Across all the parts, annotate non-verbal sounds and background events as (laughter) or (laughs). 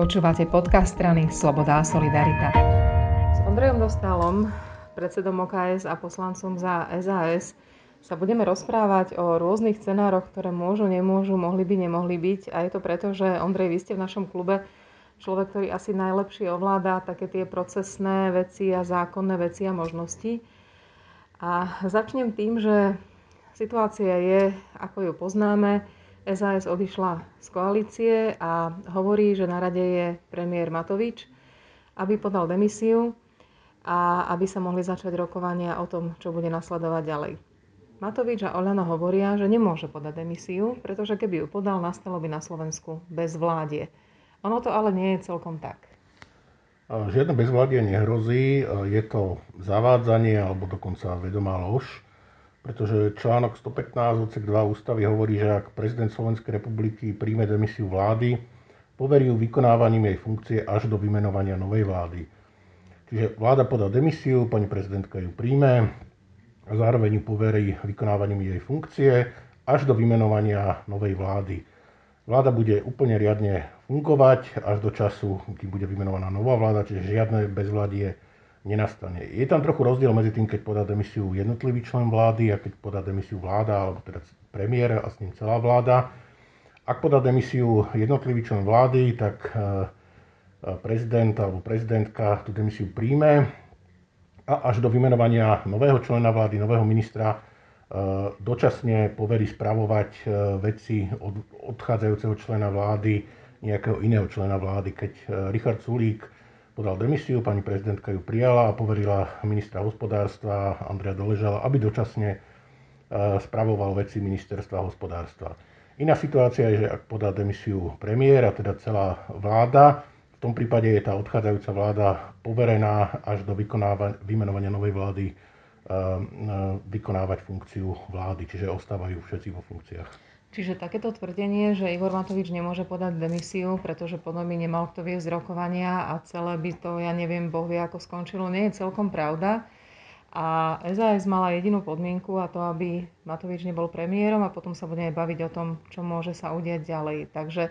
Počúvate podcast strany Sloboda a Solidarita. S Ondrejom Dostalom, predsedom OKS a poslancom za SAS, sa budeme rozprávať o rôznych scenároch, ktoré môžu, nemôžu, mohli by, nemohli byť. A je to preto, že Ondrej, vy ste v našom klube človek, ktorý asi najlepšie ovláda také tie procesné veci a zákonné veci a možnosti. A začnem tým, že situácia je, ako ju poznáme, SAS odišla z koalície a hovorí, že na rade je premiér Matovič, aby podal demisiu a aby sa mohli začať rokovania o tom, čo bude nasledovať ďalej. Matovič a Oľano hovoria, že nemôže podať demisiu, pretože keby ju podal, nastalo by na Slovensku bezvládie. Ono to ale nie je celkom tak. Žiadne bezvládie nehrozí, je to zavádzanie alebo dokonca vedomá lož pretože článok 115 odsek 2 ústavy hovorí, že ak prezident Slovenskej republiky príjme demisiu vlády, poverí ju vykonávaním jej funkcie až do vymenovania novej vlády. Čiže vláda podá demisiu, pani prezidentka ju príjme a zároveň ju poverí vykonávaním jej funkcie až do vymenovania novej vlády. Vláda bude úplne riadne fungovať až do času, kým bude vymenovaná nová vláda, čiže žiadne bezvládie nenastane. Je tam trochu rozdiel medzi tým, keď podá demisiu jednotlivý člen vlády a keď podá demisiu vláda, alebo teda premiér a s ním celá vláda. Ak podá demisiu jednotlivý člen vlády, tak e, e, prezident alebo prezidentka tú demisiu príjme a až do vymenovania nového člena vlády, nového ministra e, dočasne poverí spravovať veci od odchádzajúceho člena vlády, nejakého iného člena vlády. Keď Richard Sulík podal demisiu, pani prezidentka ju prijala a poverila ministra hospodárstva Andrea Doležala, aby dočasne e, spravoval veci ministerstva hospodárstva. Iná situácia je, že ak podá demisiu premiér a teda celá vláda, v tom prípade je tá odchádzajúca vláda poverená až do vymenovania novej vlády e, e, vykonávať funkciu vlády, čiže ostávajú všetci vo funkciách. Čiže takéto tvrdenie, že Igor Matovič nemôže podať demisiu, pretože potom by nemal kto viesť rokovania a celé by to, ja neviem, Boh vie, ako skončilo, nie je celkom pravda. A SAS mala jedinú podmienku a to, aby Matovič nebol premiérom a potom sa budeme baviť o tom, čo môže sa udiať ďalej. Takže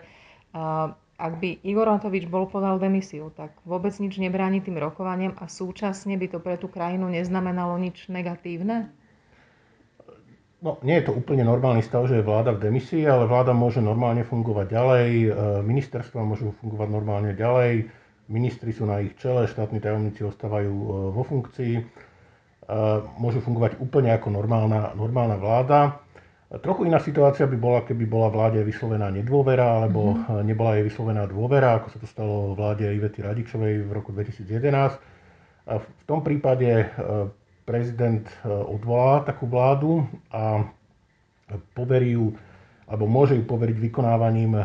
ak by Igor Matovič bol podal demisiu, tak vôbec nič nebráni tým rokovaniam a súčasne by to pre tú krajinu neznamenalo nič negatívne? No, nie je to úplne normálny stav, že je vláda v demisii, ale vláda môže normálne fungovať ďalej, e, ministerstva môžu fungovať normálne ďalej, ministri sú na ich čele, štátni tajomníci ostávajú e, vo funkcii, e, môžu fungovať úplne ako normálna, normálna vláda. Trochu iná situácia by bola, keby bola vláde vyslovená nedôvera, alebo mm-hmm. nebola jej vyslovená dôvera, ako sa to stalo vláde Ivety Radičovej v roku 2011. V tom prípade prezident e, odvolá takú vládu a poverí ju, alebo môže ju poveriť vykonávaním e,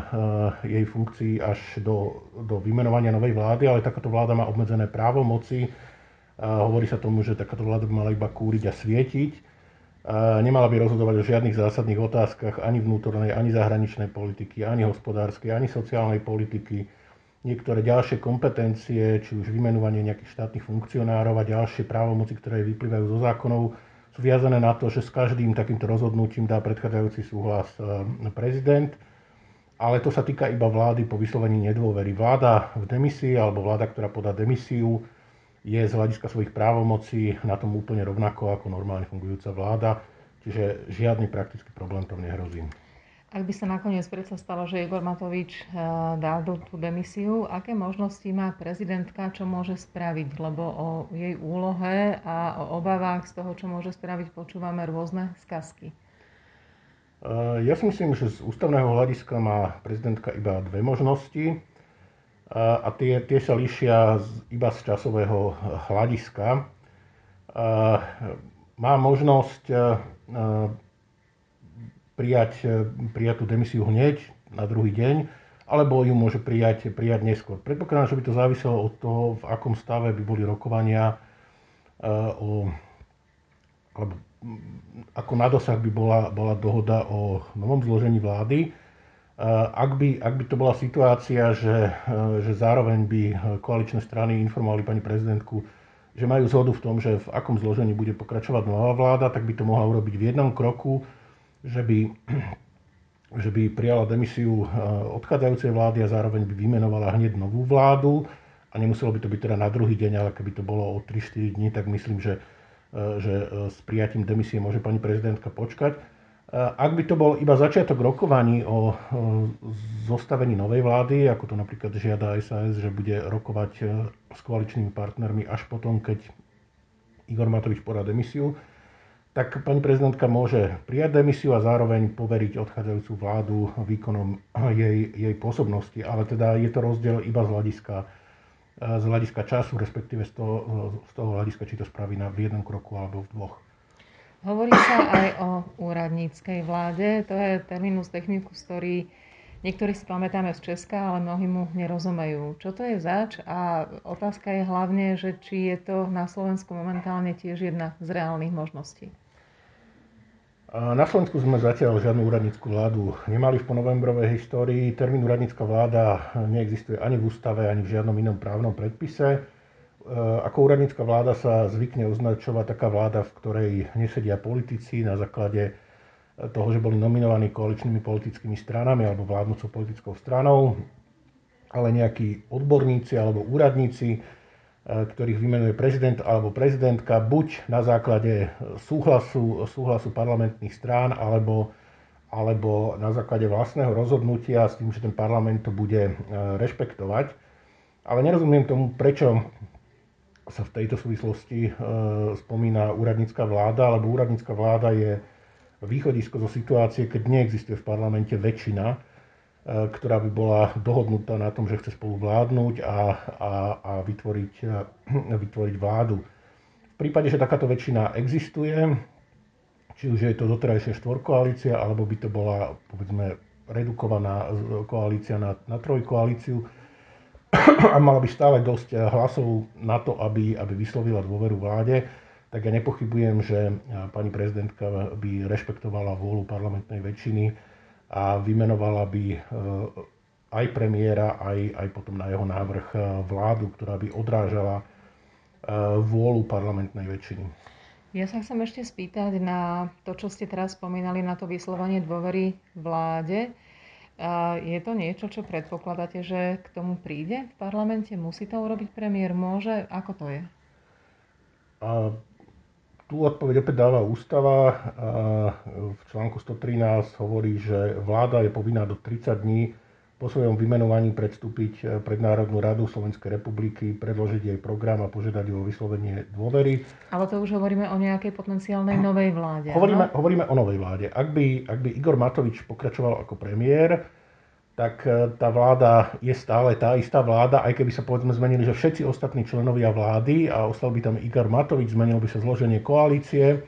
jej funkcií až do, do vymenovania novej vlády, ale takáto vláda má obmedzené právomoci. Hovorí sa tomu, že takáto vláda by mala iba kúriť a svietiť. Nemala by rozhodovať o žiadnych zásadných otázkach ani vnútornej, ani zahraničnej politiky, ani hospodárskej, ani sociálnej politiky niektoré ďalšie kompetencie, či už vymenovanie nejakých štátnych funkcionárov a ďalšie právomoci, ktoré vyplývajú zo zákonov, sú viazané na to, že s každým takýmto rozhodnutím dá predchádzajúci súhlas e, prezident. Ale to sa týka iba vlády po vyslovení nedôvery. Vláda v demisii alebo vláda, ktorá podá demisiu, je z hľadiska svojich právomocí na tom úplne rovnako ako normálne fungujúca vláda, čiže žiadny praktický problém tam nehrozí. Ak by sa nakoniec predsa stalo, že Igor Matovič eh, dá tú demisiu, aké možnosti má prezidentka, čo môže spraviť? Lebo o jej úlohe a o obavách z toho, čo môže spraviť, počúvame rôzne skazky. Eh, ja si myslím, že z ústavného hľadiska má prezidentka iba dve možnosti eh, a tie, tie sa líšia iba z časového hľadiska. Má možnosť prijať, e, prijať tú demisiu hneď na druhý deň, alebo ju môže prijať, prijať neskôr. Predpokladám, že by to záviselo od toho, v akom stave by boli rokovania e, o, alebo ako na dosah by bola, bola dohoda o novom zložení vlády. E, ak by, ak by to bola situácia, že, že zároveň by koaličné strany informovali pani prezidentku, že majú zhodu v tom, že v akom zložení bude pokračovať nová vláda, tak by to mohla urobiť v jednom kroku, že by (clears throat) že by prijala demisiu odchádzajúcej vlády a zároveň by vymenovala hneď novú vládu a nemuselo by to byť teda na druhý deň, ale keby to bolo o 3-4 dní, tak myslím, že, že s prijatím demisie môže pani prezidentka počkať. Ak by to bol iba začiatok rokovaní o zostavení novej vlády, ako to napríklad žiada SAS, že bude rokovať s koaličnými partnermi až potom, keď Igor Matovič podá demisiu, tak pani prezidentka môže prijať demisiu a zároveň poveriť odchádzajúcu vládu výkonom jej, jej pôsobnosti. Ale teda je to rozdiel iba z hľadiska, z hľadiska času, respektíve z toho, z toho hľadiska, či to spraví na, v jednom kroku alebo v dvoch. Hovorí sa aj o úradníckej vláde. To je terminus technicus, ktorý niektorí si pamätáme z Česka, ale mnohí mu nerozumejú. Čo to je zač? A otázka je hlavne, že či je to na Slovensku momentálne tiež jedna z reálnych možností. Na Slovensku sme zatiaľ žiadnu úradníckú vládu nemali v ponovembrovej histórii. Termín úradnícka vláda neexistuje ani v ústave, ani v žiadnom inom právnom predpise. E, ako úradnícka vláda sa zvykne označovať taká vláda, v ktorej nesedia politici na základe toho, že boli nominovaní koaličnými politickými stranami alebo vládnúcou politickou stranou, ale nejakí odborníci alebo úradníci, ktorých vymenuje prezident alebo prezidentka buď na základe súhlasu, súhlasu parlamentných strán alebo, alebo na základe vlastného rozhodnutia s tým, že ten parlament to bude e, rešpektovať. Ale nerozumiem tomu, prečo sa v tejto súvislosti spomína úradnícka vláda, lebo úradnícka vláda je východisko zo situácie, keď neexistuje v parlamente väčšina, ktorá by bola dohodnutá na tom, že chce spolu vládnuť a, a, a vytvoriť, e, vytvoriť vládu. V prípade, že takáto väčšina existuje, či už je to doterajšia štvorkoalícia, alebo by to bola, povedzme, redukovaná koalícia na, na trojkoalíciu (clears throat) a mala by stále dosť hlasov na to, aby, aby vyslovila dôveru vláde, tak ja nepochybujem, že pani prezidentka by rešpektovala vôľu parlamentnej väčšiny a vymenovala by e, aj premiéra, aj, aj potom na jeho návrh e, vládu, ktorá by odrážala e, vôľu parlamentnej väčšiny. Ja sa chcem ešte spýtať na to, čo ste teraz spomínali, na to vyslovanie dôvery vláde. Je to niečo, čo predpokladáte, že k tomu príde v parlamente? Musí to urobiť premiér? Môže? Ako to je? A tu odpoveď opäť dáva ústava. V článku 113 hovorí, že vláda je povinná do 30 dní po svojom vymenovaní predstúpiť pred Národnú radu Slovenskej republiky, predložiť jej program a požiadať o vyslovenie dôvery. Ale to už hovoríme o nejakej potenciálnej novej vláde. Hovoríme, hovoríme o novej vláde. Ak by, ak by Igor Matovič pokračoval ako premiér, tak e, tá vláda je stále tá istá vláda, aj keby sa povedzme zmenili, že všetci ostatní členovia vlády a ostal by tam Igor Matovič, zmenilo by sa zloženie koalície,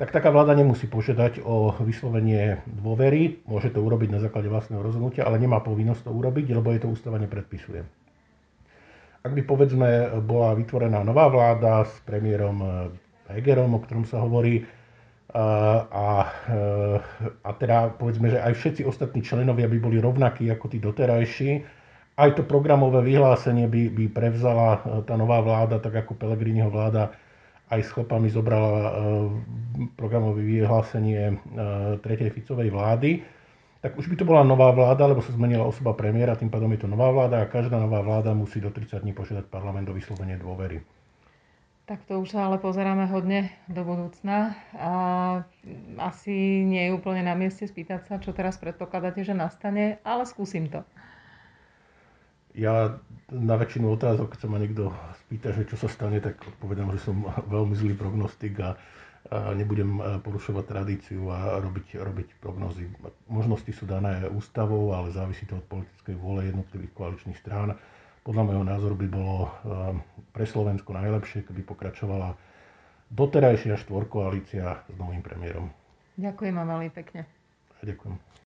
tak taká vláda nemusí požiadať o vyslovenie dôvery, môže to urobiť na základe vlastného rozhodnutia, ale nemá povinnosť to urobiť, lebo je to ústava nepredpisuje. Ak by povedzme bola vytvorená nová vláda s premiérom Hegerom, o ktorom sa hovorí, a, a teda povedzme, že aj všetci ostatní členovia by boli rovnakí ako tí doterajší. Aj to programové vyhlásenie by, by prevzala e, tá nová vláda, tak ako Pelegriniho vláda aj s chlapami zobrala e, programové vyhlásenie e, tretej Ficovej vlády, tak už by to bola nová vláda, lebo sa zmenila osoba premiéra, tým pádom je to nová vláda a každá nová vláda musí do 30 dní požiadať parlament o vyslovenie dôvery. Tak to už ale pozeráme hodne do budúcna. A asi nie je úplne na mieste spýtať sa, čo teraz predpokladáte, že nastane, ale skúsim to. Ja na väčšinu otázok, keď sa ma niekto spýta, že čo sa stane, tak odpovedám, že som (laughs) veľmi zlý prognostik a, a nebudem porušovať tradíciu a robiť, robiť prognozy. Možnosti sú dané ústavou, ale závisí to od politickej vôle jednotlivých koaličných strán podľa môjho názoru by bolo eh, pre Slovensko najlepšie, keby pokračovala doterajšia štvorkoalícia s novým premiérom. Ďakujem vám veľmi pekne. Ďakujem.